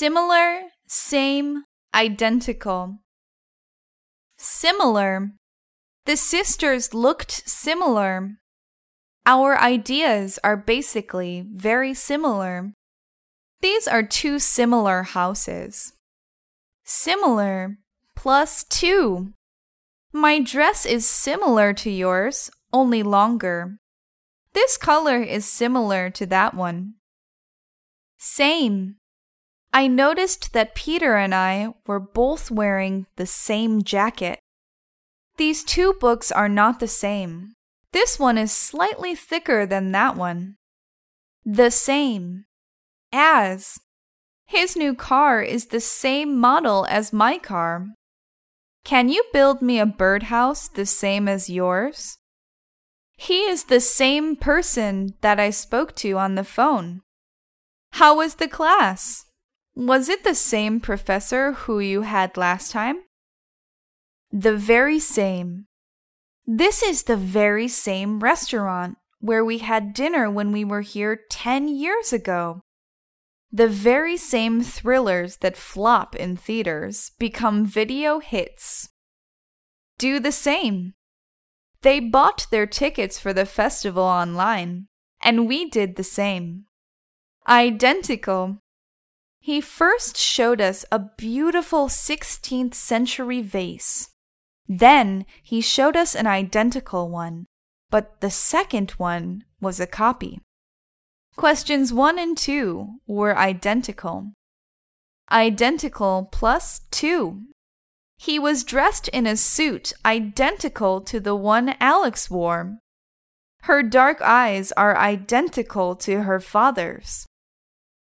Similar, same, identical. Similar. The sisters looked similar. Our ideas are basically very similar. These are two similar houses. Similar plus two. My dress is similar to yours, only longer. This color is similar to that one. Same. I noticed that Peter and I were both wearing the same jacket. These two books are not the same. This one is slightly thicker than that one. The same. As. His new car is the same model as my car. Can you build me a birdhouse the same as yours? He is the same person that I spoke to on the phone. How was the class? Was it the same professor who you had last time? The very same. This is the very same restaurant where we had dinner when we were here 10 years ago. The very same thrillers that flop in theaters become video hits. Do the same. They bought their tickets for the festival online, and we did the same. Identical. He first showed us a beautiful 16th century vase. Then he showed us an identical one, but the second one was a copy. Questions 1 and 2 were identical. Identical plus 2. He was dressed in a suit identical to the one Alex wore. Her dark eyes are identical to her father's.